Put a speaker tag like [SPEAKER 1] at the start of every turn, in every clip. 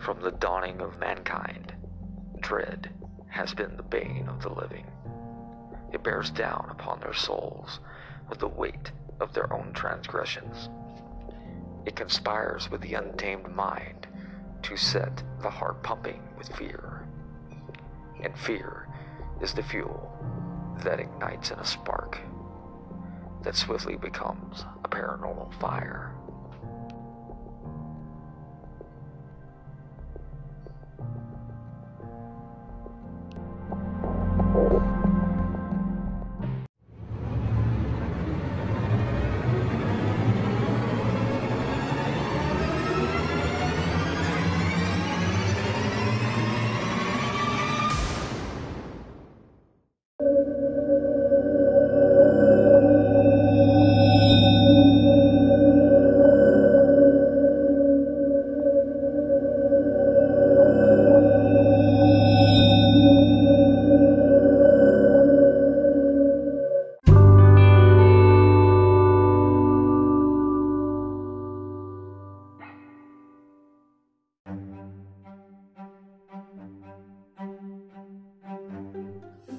[SPEAKER 1] From the dawning of mankind, dread has been the bane of the living. It bears down upon their souls with the weight of their own transgressions. It conspires with the untamed mind to set the heart pumping with fear. And fear is the fuel that ignites in a spark that swiftly becomes a paranormal fire.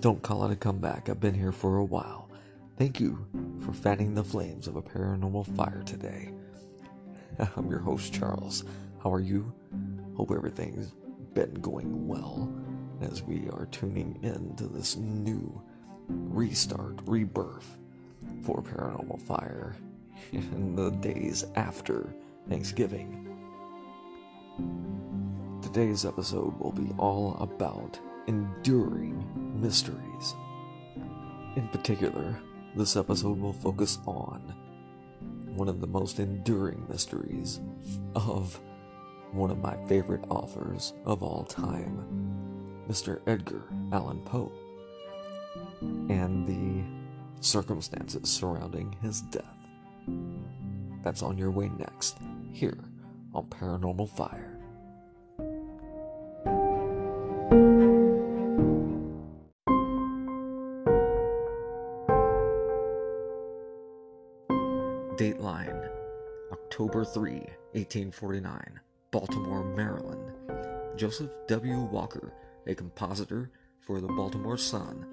[SPEAKER 1] Don't call it a comeback. I've been here for a while. Thank you for fanning the flames of a paranormal fire today. I'm your host, Charles. How are you? Hope everything's been going well as we are tuning in to this new restart, rebirth for Paranormal Fire in the days after Thanksgiving. Today's episode will be all about enduring mysteries. In particular, this episode will focus on one of the most enduring mysteries of one of my favorite authors of all time, Mr. Edgar Allan Poe, and the circumstances surrounding his death. That's on your way next, here on Paranormal Fire. 3, 1849, Baltimore, Maryland. Joseph W. Walker, a compositor for the Baltimore Sun,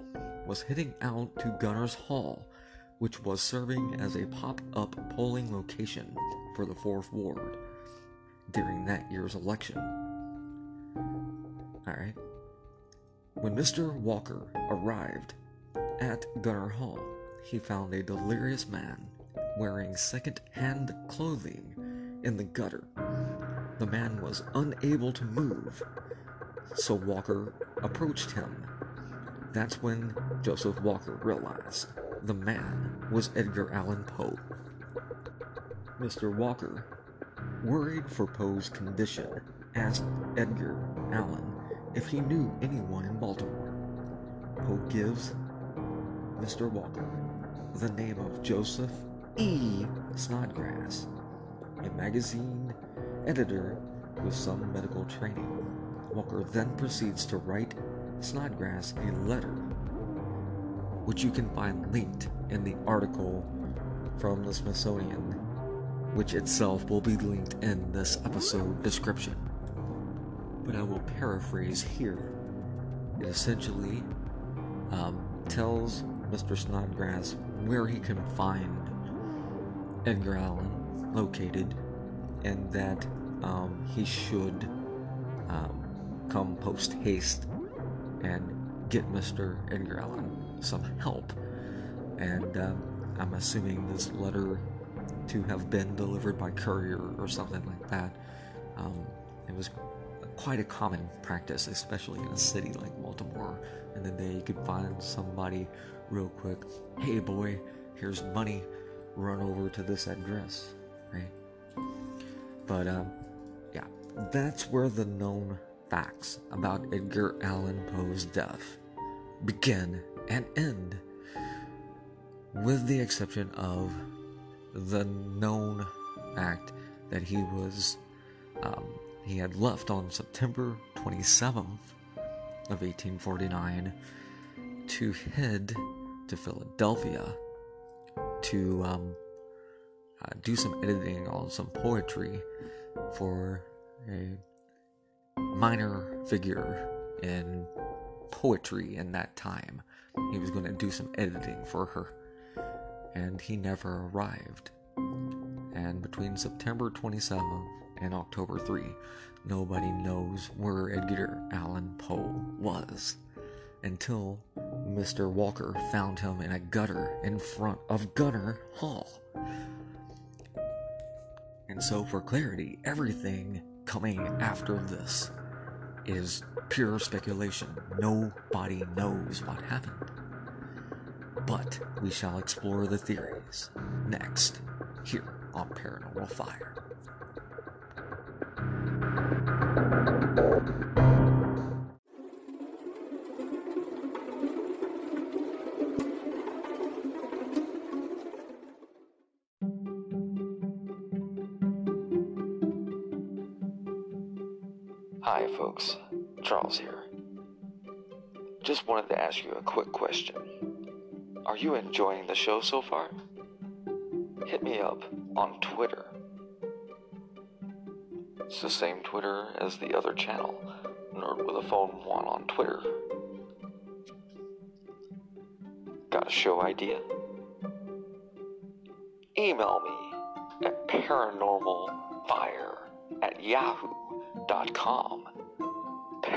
[SPEAKER 1] was heading out to Gunners Hall, which was serving as a pop up polling location for the 4th Ward during that year's election. Alright. When Mr. Walker arrived at Gunner Hall, he found a delirious man wearing second hand clothing in the gutter. The man was unable to move, so Walker approached him. That's when Joseph Walker realized the man was Edgar Allan Poe. Mr. Walker, worried for Poe's condition, asked Edgar Allan if he knew anyone in Baltimore. Poe gives Mr. Walker the name of Joseph E. Snodgrass, a magazine editor with some medical training. Walker then proceeds to write Snodgrass a letter, which you can find linked in the article from the Smithsonian, which itself will be linked in this episode description. But I will paraphrase here. It essentially um, tells Mr. Snodgrass where he can find Edgar Allan located, and that um, he should um, come post haste and get Mr. Edgar Allan some help. And um, I'm assuming this letter to have been delivered by courier or something like that. Um, it was quite a common practice, especially in a city like Baltimore. And the day, you could find somebody real quick. Hey, boy, here's money run over to this address, right? But um, yeah, that's where the known facts about Edgar Allan Poe's death begin and end, with the exception of the known fact that he was um, he had left on September 27th of 1849 to head to Philadelphia to um, uh, do some editing on some poetry for a minor figure in poetry in that time. He was going to do some editing for her, and he never arrived. And between September 27th and October 3, nobody knows where Edgar Allan Poe was until Mr. Walker found him in a gutter in front of Gunner Hall. And so, for clarity, everything coming after this is pure speculation. Nobody knows what happened. But we shall explore the theories next here on Paranormal Fire. Charles here. Just wanted to ask you a quick question. Are you enjoying the show so far? Hit me up on Twitter. It's the same Twitter as the other channel, Nerd with a Phone 1 on Twitter. Got a show idea? Email me at paranormalfire at yahoo.com.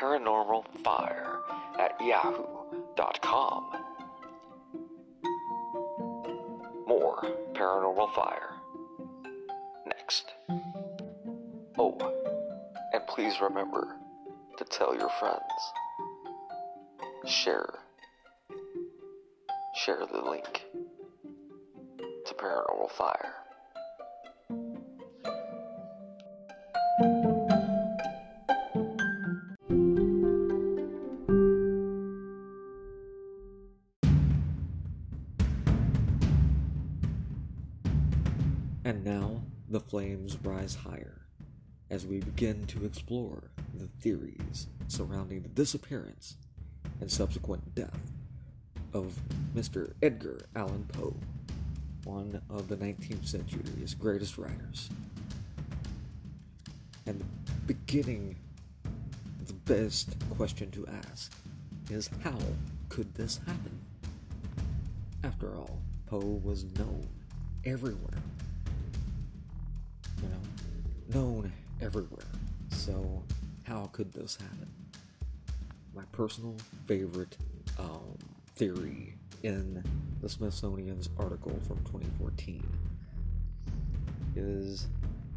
[SPEAKER 1] Paranormalfire at yahoo.com. More Paranormal Fire. Next. Oh, and please remember to tell your friends. Share. Share the link to Paranormal Fire. Flames rise higher as we begin to explore the theories surrounding the disappearance and subsequent death of Mr. Edgar Allan Poe, one of the 19th century's greatest writers. And beginning, the best question to ask is how could this happen? After all, Poe was known everywhere known everywhere. So, how could this happen? My personal favorite um, theory in the Smithsonian's article from 2014 is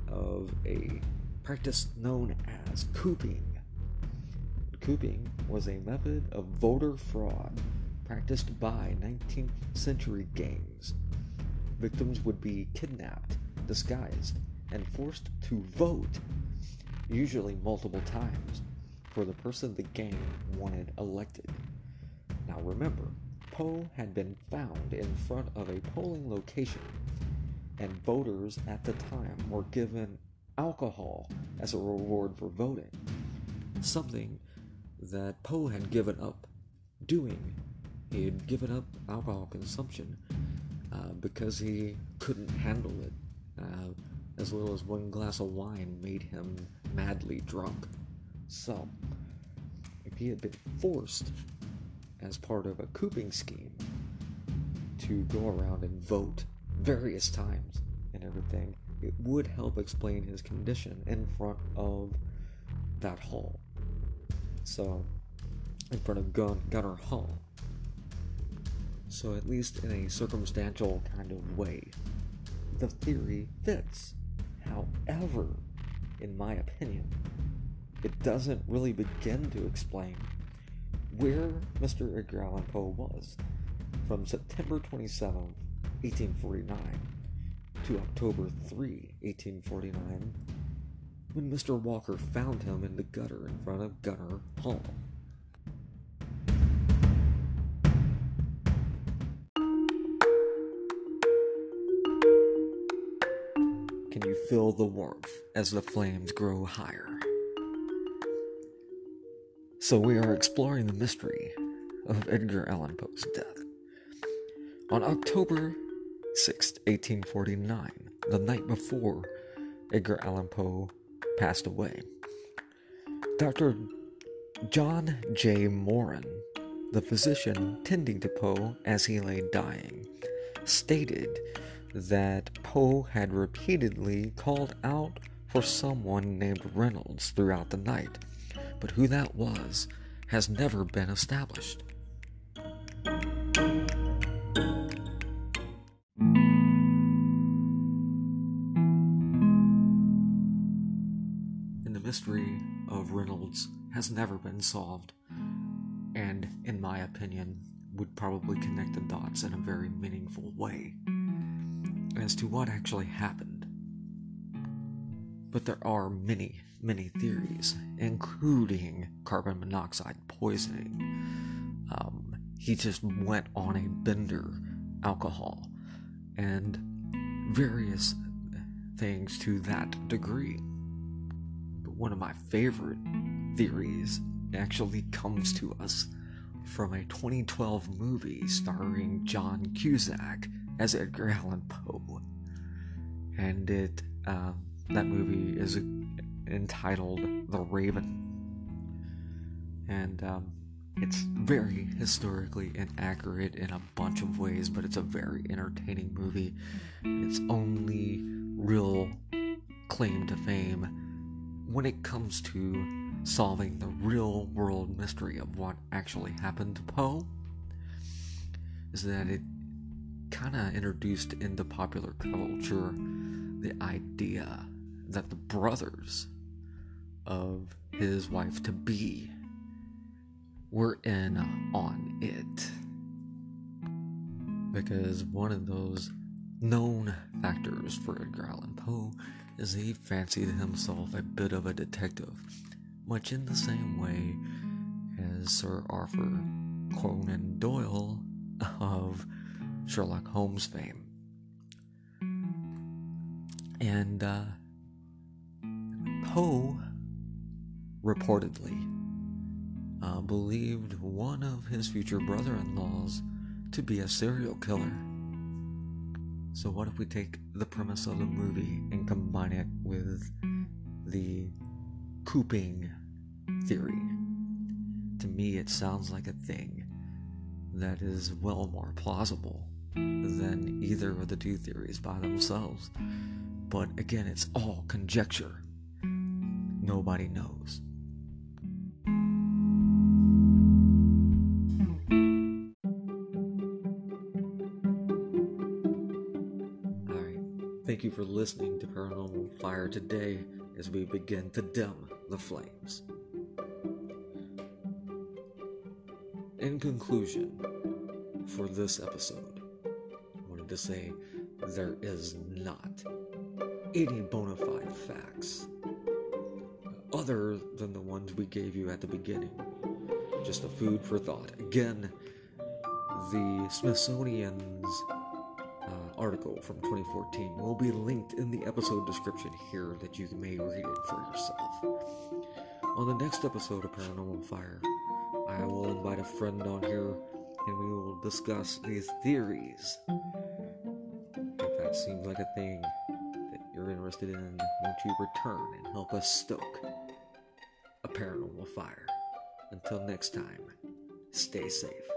[SPEAKER 1] of a practice known as cooping. Cooping was a method of voter fraud practiced by 19th century gangs. Victims would be kidnapped, disguised, and forced to vote, usually multiple times, for the person the gang wanted elected. Now remember, Poe had been found in front of a polling location, and voters at the time were given alcohol as a reward for voting, something that Poe had given up doing. He had given up alcohol consumption uh, because he couldn't handle it. Uh, as little as one glass of wine made him madly drunk. So, if he had been forced as part of a cooping scheme to go around and vote various times and everything, it would help explain his condition in front of that hall. So, in front of Gun- Gunner Hall. So, at least in a circumstantial kind of way, the theory fits. However, in my opinion, it doesn't really begin to explain where Mr. Edgar Allan Poe was from September 27, 1849 to October 3, 1849, when Mr. Walker found him in the gutter in front of Gunner Hall. Can you feel the warmth as the flames grow higher? So, we are exploring the mystery of Edgar Allan Poe's death. On October 6, 1849, the night before Edgar Allan Poe passed away, Dr. John J. Moran, the physician tending to Poe as he lay dying, stated that Poe had repeatedly called out for someone named Reynolds throughout the night, but who that was has never been established. And the mystery of Reynolds has never been solved, and in my opinion, would probably connect the dots in a very meaningful way as to what actually happened. But there are many, many theories, including carbon monoxide poisoning. Um, he just went on a bender, alcohol, and various things to that degree. But one of my favorite theories actually comes to us from a 2012 movie starring John Cusack as Edgar Allan Poe. And it uh, that movie is entitled The Raven. And um, it's very historically inaccurate in a bunch of ways, but it's a very entertaining movie. Its only real claim to fame when it comes to solving the real world mystery of what actually happened to Poe is that it kind of introduced into popular culture the idea that the brothers of his wife to be were in on it. Because one of those known factors for Edgar Allan Poe is he fancied himself a bit of a detective, much in the same way as Sir Arthur Conan Doyle of Sherlock Holmes fame. And uh, Poe reportedly uh, believed one of his future brother in laws to be a serial killer. So, what if we take the premise of the movie and combine it with the cooping theory? To me, it sounds like a thing that is well more plausible than either of the two theories by themselves. But again, it's all conjecture. Nobody knows. Alright, thank you for listening to Paranormal Fire today as we begin to dim the flames. In conclusion, for this episode, to say there is not any bona fide facts other than the ones we gave you at the beginning. Just a food for thought. Again, the Smithsonian's uh, article from 2014 will be linked in the episode description here that you may read it for yourself. On the next episode of Paranormal Fire, I will invite a friend on here and we will discuss these theories seems like a thing that you're interested in, won't you return and help us stoke a paranormal fire? Until next time, stay safe.